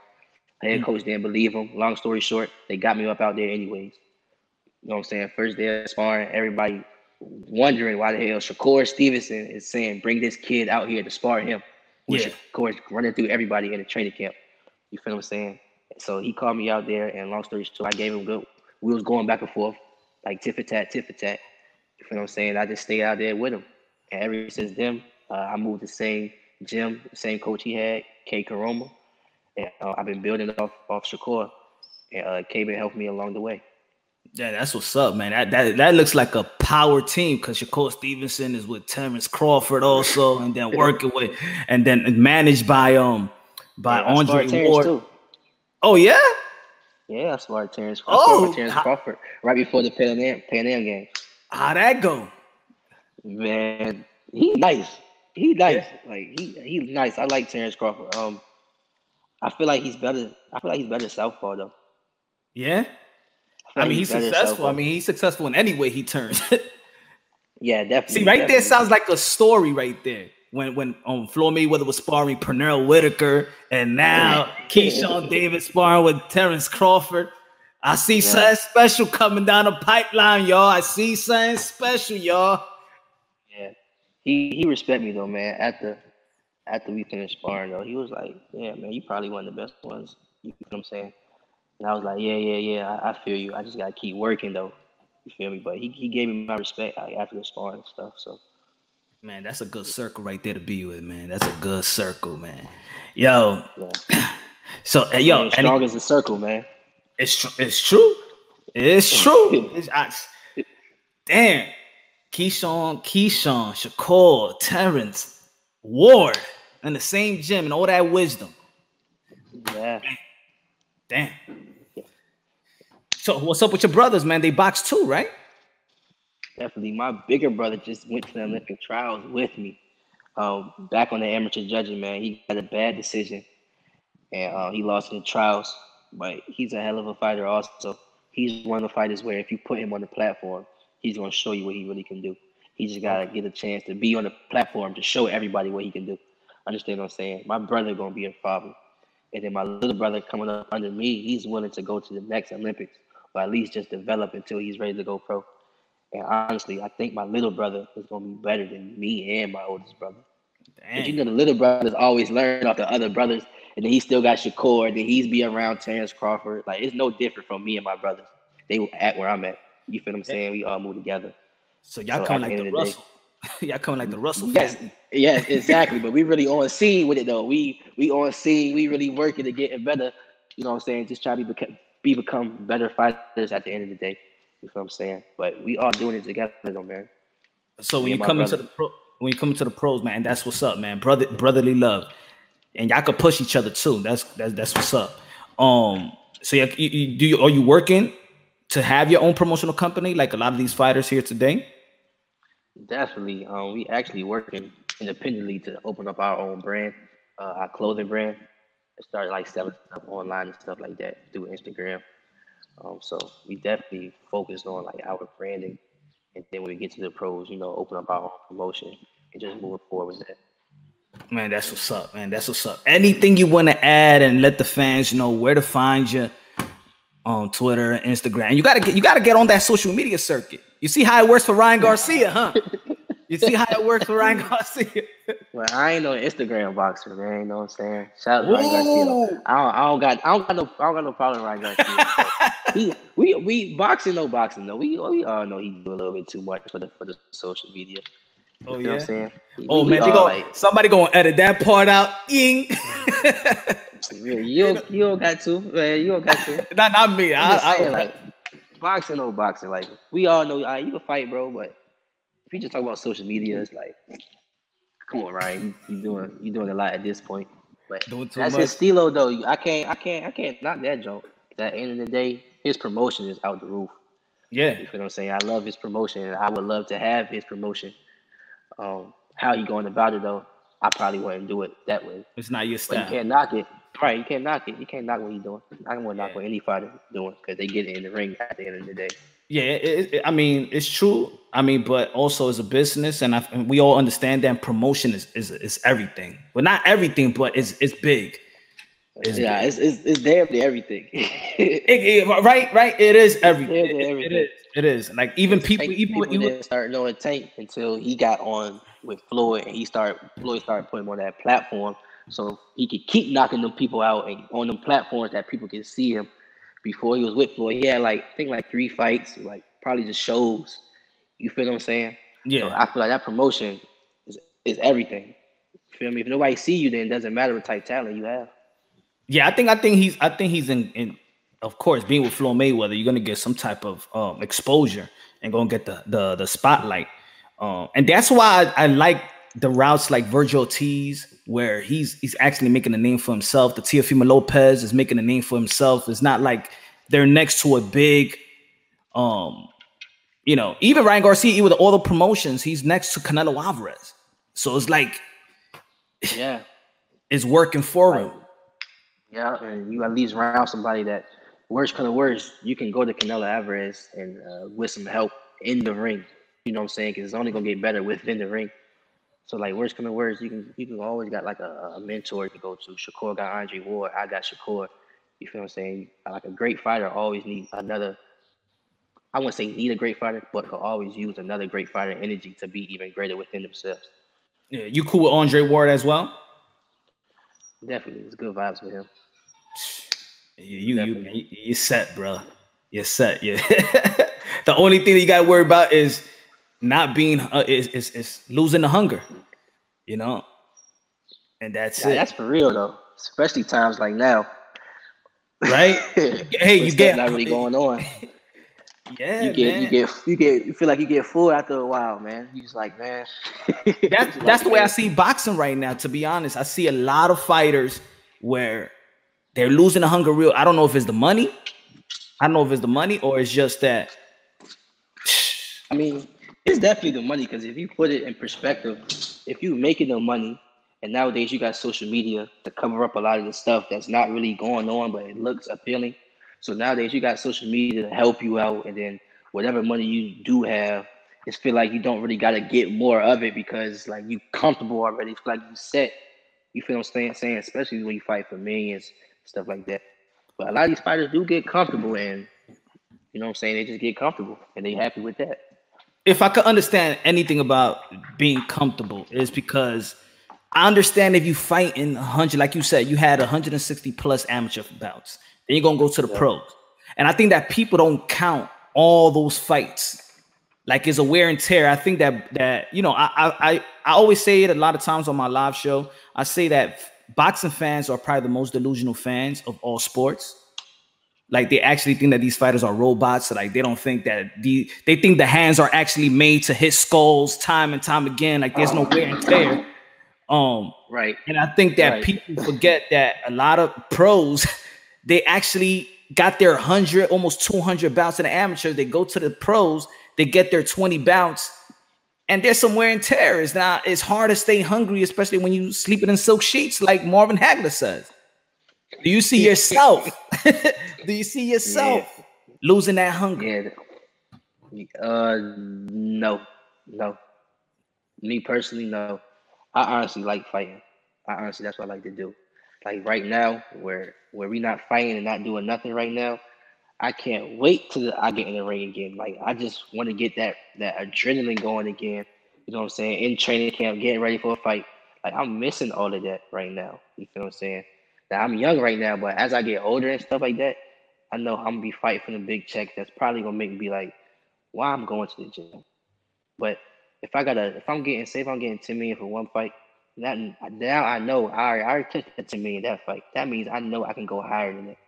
Head Mm. coach didn't believe him. Long story short, they got me up out there anyways. You know what I'm saying? First day of sparring, everybody wondering why the hell Shakur Stevenson is saying, bring this kid out here to spar him. Which Yeah. Shakur is running through everybody in the training camp. You feel what I'm saying? So he called me out there, and long story short, I gave him good. We was going back and forth, like tit for tat, tit for tat. You feel what I'm saying? I just stayed out there with him. And ever since then, uh, I moved the same gym, same coach he had, Kay Koroma. And uh, I've been building off off Shakur. And uh, K been helping me along the way. yeah, that's what's up, man. That that, that looks like a power team because Shakur Stevenson is with Terence Crawford also, and then working with, and then managed by um by Yeah, Andre Ward. too. Oh yeah, Yeah, I sparred Terence Oh, Crawford. Sparred Terence Crawford right before the Pan Am, Pan Am game. How'd that go? Man, he nice. He nice. Like he he's nice. I like Terence Crawford. Um, I feel like he's better. I feel like he's better southpaw though. Yeah, feel I mean he's better successful. I mean he's successful in any way he turns. yeah, definitely. See, right there sounds like a story right there. When when um Floyd Mayweather was sparring Pernell Whitaker, and now Keyshawn Davis sparring with Terence Crawford. I see something special coming down the pipeline, y'all. I see something special, y'all. He he respect me though, man. After after we finished sparring though, he was like, "Yeah, man, you probably one of the best ones." You know what I'm saying? And I was like, "Yeah, yeah, yeah. I, I feel you. I just gotta keep working though." You feel me? But he, he gave me my respect like, after the sparring and stuff. So Man, that's a good circle right there to be with, man. That's a good circle, man. Yo, yeah, so uh, yo, Man, and strong as a circle, man. it's tr- it's true. It's true. It's, I, damn. Keyshawn, Keyshawn, Shakur, Terence, Ward, in the same gym and all that wisdom. Yeah. Damn. So what's up with your brothers, man? They box too, right? Definitely. My bigger brother just went to the Olympic trials with me. Um, back on the amateur judging, man, he had a bad decision, and uh, he lost in the trials. But he's a hell of a fighter. Also, he's one of the fighters where if you put him on the platform, he's gonna show you what he really can do. He just gotta get a chance to be on the platform to show everybody what he can do. Understand what I'm saying? My brother gonna be a problem, and then my little brother coming up under me, he's willing to go to the next Olympics, or at least just develop until he's ready to go pro. And honestly, I think my little brother is gonna be better than me and my oldest brother. But you know, the little brothers always learn off the other brothers, and then he still got Shakur, then he's be around Terence Crawford. Like it's no different from me and my brothers. they at where I'm at. You feel what I'm saying? We all move together. So y'all So coming like the the the day- Russell. y'all coming like the Russell. Yes, family. yes, exactly. but we really on scene with it though. We we on scene. We really working to get better. You know what I'm saying? Just try to be become, be become better fighters at the end of the day. You feel what I'm saying? But we all doing it together though, man. So when Me you come into the pro, when you come into the pros, man, that's what's up, man. Brother, brotherly love, and y'all could push each other too. That's that's that's what's up. Um, so you, you, you do you are you working to have your own promotional company like a lot of these fighters here today? Definitely. Um, we actually working independently to open up our own brand, uh, our clothing brand. And start like selling stuff online and stuff like that through Instagram. Um, so we definitely focused on like our branding, and then when we get to the pros, you know, open up our own promotion and just moving forward with that. Man, that's what's up, man. That's what's up. Anything you want to add and let the fans know where to find you on Twitter and Instagram. You gotta get you gotta get on that social media circuit. You see how it works for Ryan Garcia, huh? You see how it works for Ryan Garcia. Well, I ain't no Instagram boxer, man. You know what I'm saying? Shout out to Ryan Garcia. I don't, I don't got, I don't got no, I don't got no problem with Ryan Garcia. he, we, we boxing, no boxing, though. We, we oh, all know he do a little bit too much for the, for the social media. Oh, you Oh know what I'm saying? Oh We- we man, they all go, like, somebody gonna edit that part out. Ying. yeah, you, don't, you don't got to, man. You don't got to. not, not me. I'm just I, saying, I, like, boxing, no boxing. Like, we all know, all right, you can fight, bro, but if you just talk about social media, it's like, come on, Ryan, you, you doing, you doing a lot at this point. But Doing too that's much. his stilo, though. You- I can't, I can't, I can't knock that joke. At the end of the day, his promotion is out the roof. yeah. You feel what I'm saying? I love his promotion, and I would love to have his promotion. Um, how you going about it though? I probably wouldn't do it that way. It's not your But style. you can't knock it. Right, you can't knock it. You can't knock what he's doing. I don't want to knock Yeah. what any fighter doing because they get in the ring at the end of the day. Yeah, it, it- I mean, it's true. I mean, but also as a business, and, I, and we all understand that promotion is, is is everything. Well, not everything, but it's it's big. It's yeah, it's, it's it's damn near everything. It- it- right, right. It is everything. It- everything. it is. It is. Like even people, Tank- even, people even didn't start knowing Tank until he got on with Floyd, and he started Floyd started putting him on that platform, so he could keep knocking them people out and on them platforms that people can see him. Before he was with Floyd, he had like I think like three fights, like probably just shows. You feel what I'm saying? So yeah, I feel like that promotion is is everything. You feel me? If nobody see you, then it doesn't matter what type of talent you have. Yeah. I think I think he's I think he's in in. Of course, being with Flo Mayweather, you're gonna get some type of um, exposure and gonna get the the the spotlight. Um, and that's why I, I like the routes like Vergil Ortiz, where he's he's actually making a name for himself. The Teofimo Lopez is making a name for himself. It's not like they're next to a big, um, you know, even Ryan Garcia, even with all the promotions, he's next to Canelo Alvarez. So it's like Yeah. it's working for him. Yeah, and you at least round somebody that worst kind of worst, you can go to Canelo Alvarez and uh, with some help in the ring. You know what I'm saying? Because it's only gonna get better within the ring. So like worst kind of worst, you can you can always got like a, a mentor to go to. Shakur got Andre Ward, I got Shakur. You feel what I'm saying? Like a great fighter always needs another. I wouldn't say need a great fighter, but could always use another great fighter energy to be even greater within themselves. Yeah, you cool with Andre Ward as well? Definitely, it's good vibes with him. You you you, set, bro. You're set. Yeah. the only thing that you got to worry about is not being uh, is, is is losing the hunger. You know, and that's Yeah, it, that's for real though, especially times like now. right? Hey, you get not really going on. Yeah, You get man. you get you get you feel like you get full after a while, man. You just like, man. that's that's the way I see boxing right now. To be honest, I see a lot of fighters where they're losing the hunger. Real. I don't know if it's the money. I don't know if it's the money or it's just that. I mean, it's definitely the money because if you put it in perspective, if you making the money, and nowadays you got social media to cover up a lot of the stuff that's not really going on, but it looks appealing. So nowadays you got social media to help you out, and then whatever money you do have, it's feel like you don't really got to get more of it because like you comfortable already. It's like you set. You feel what I'm saying? Saying especially when you fight for millions, stuff like that. But a lot of these fighters do get comfortable, and you know what I'm saying? They just get comfortable, and they happy with that. if I could understand anything about being comfortable, is because I understand if you fight in 100, like you said, you had 160 plus amateur bouts, then you're gonna go to the Yeah. pros. And I think that people don't count all those fights like it's a wear and tear. I think that that you know, I I I always say it a lot of times on my live show. I say that boxing fans are probably the most delusional fans of all sports. Like they actually think that these fighters are robots. So like they don't think that the they think the hands are actually made to hit skulls time and time again. Like there's no wear and tear. Um, right. And I think that Right. people forget that a lot of pros they actually got their 100 almost 200 bouts in the amateurs they go to the pros they get their 20 bouts and there's some wear and tear it's not it's hard to stay hungry especially when you sleeping in silk sheets like marvin hagler says do you see yourself do you see yourself losing that hunger Yeah. Uh, no, no. Me personally, no. I honestly like fighting. I honestly, that's what I like to do. Like right now, where where we not fighting and not doing nothing right now, I can't wait till I get in the ring again. Like I just want to get that that adrenaline going again. You know what I'm saying? In training camp, getting ready for a fight. Like I'm missing all of that right now. You feel what I'm saying? Now I'm young right now, but as I get older and stuff like that, I know I'm gonna be fighting for the big check. That's probably gonna make me be like, why I'm going to the gym. But if I gotta, if I'm getting, say if I'm getting 10 million for one fight, that now I know I already, I already took that 10 million that fight. That means I know I can go higher than that.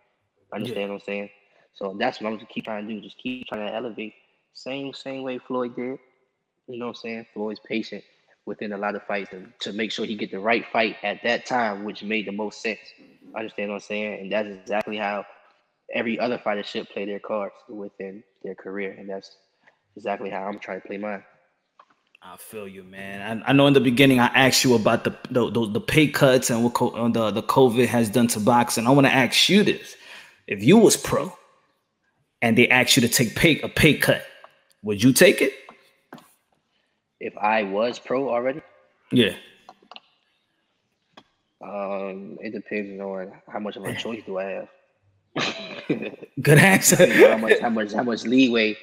Understand what I'm saying? So that's what I'm gonna keep trying to do. Just keep trying to elevate. Same same way Floyd did. You know what I'm saying? Floyd's patient within a lot of fights to, to make sure he get the right fight at that time, which made the most sense. Understand what I'm saying? And that's exactly how every other fighter should play their cards within their career, and that's exactly how I'm trying to play mine. I feel you, man. I, I know in the beginning I asked you about the the, the, the pay cuts and what co- uh, the the COVID has done to boxing. I want to ask you this: If you was pro and they asked you to take pay a pay cut, would you take it? If I was pro already, Yeah. um, it depends on how much of a choice do I have. Good answer. You know, how much how much how much leeway,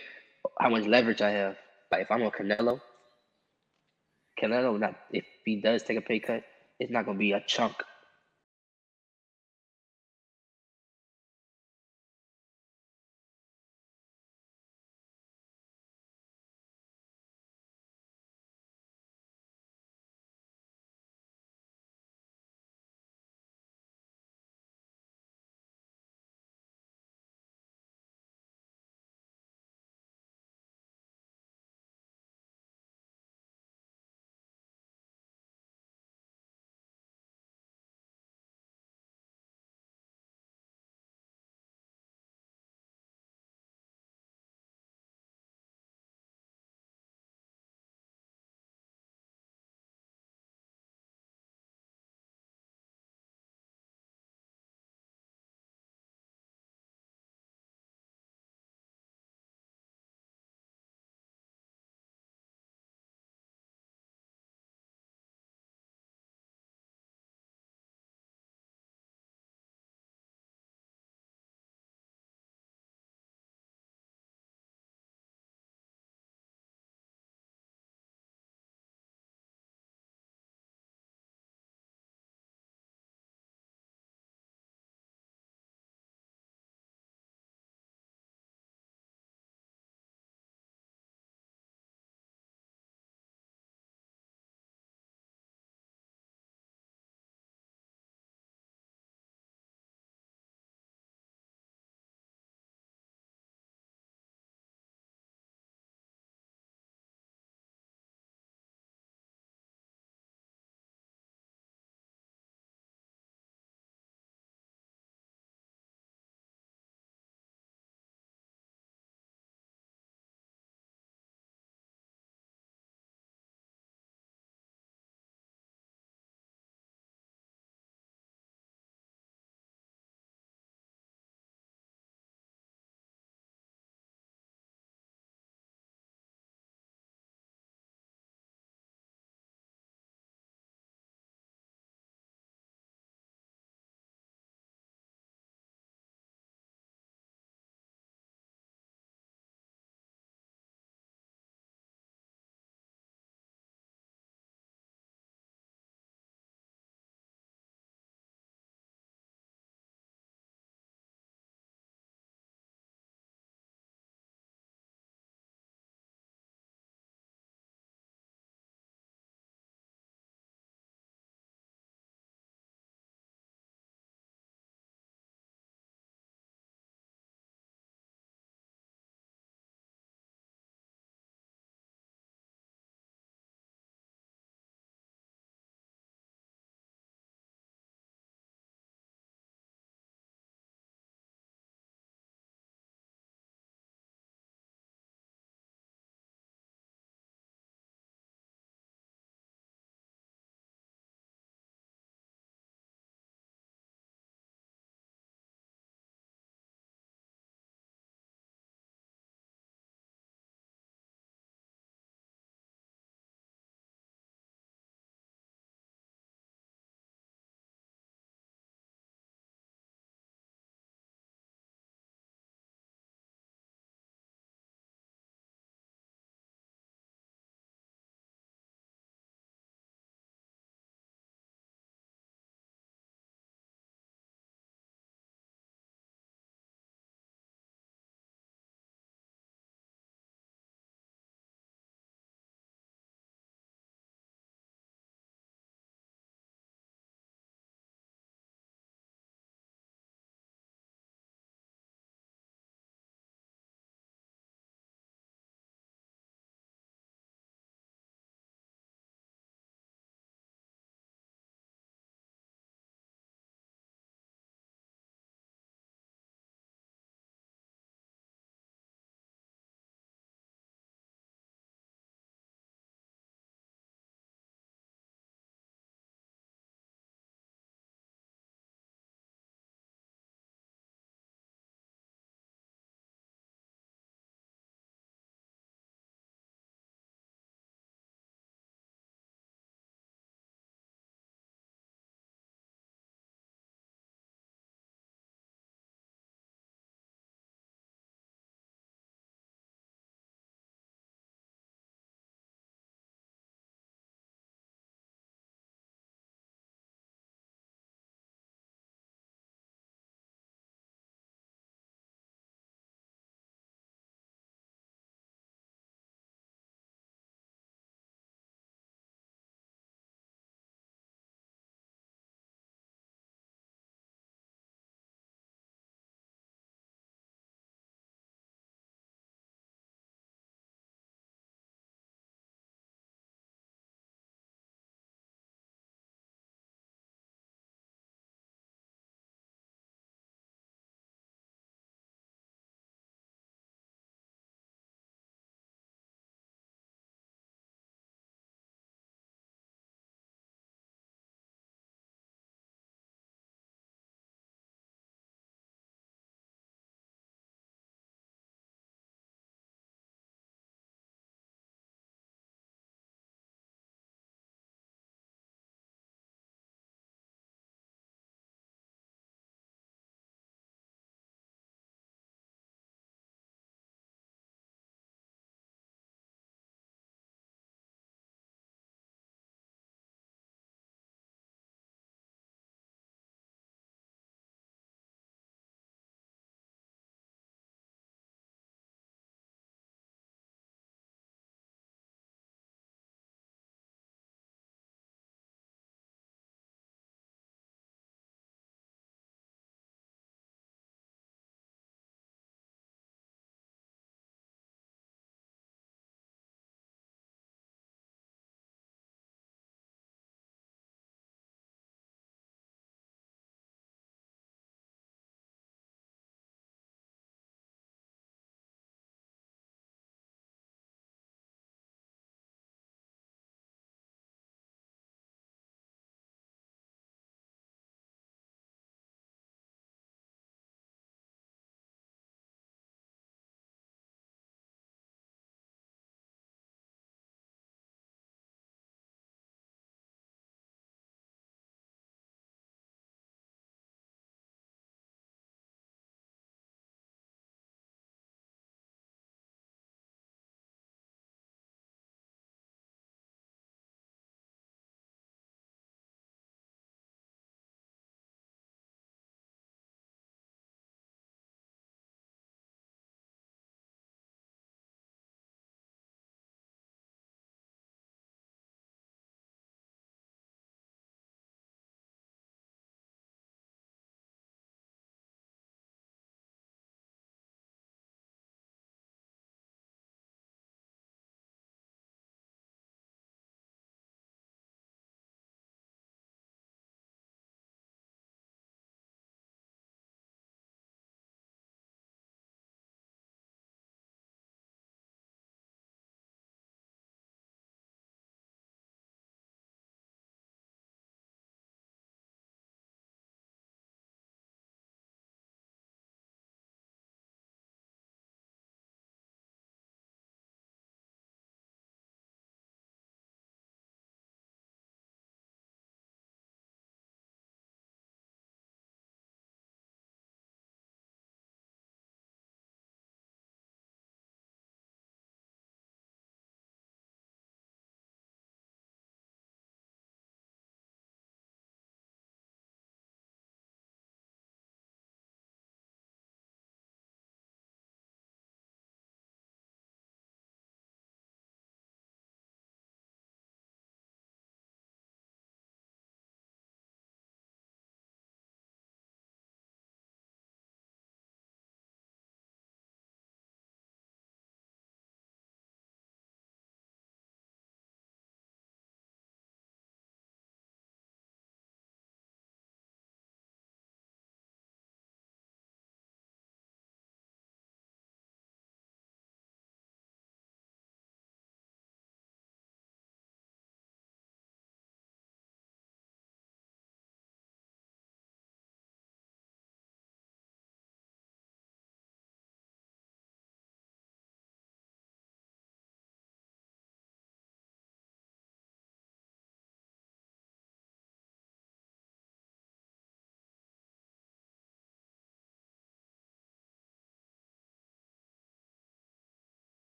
how much leverage I have. Like if I'm on Canelo, Canelo not if he does take a pay cut, it's not gonna be a chunk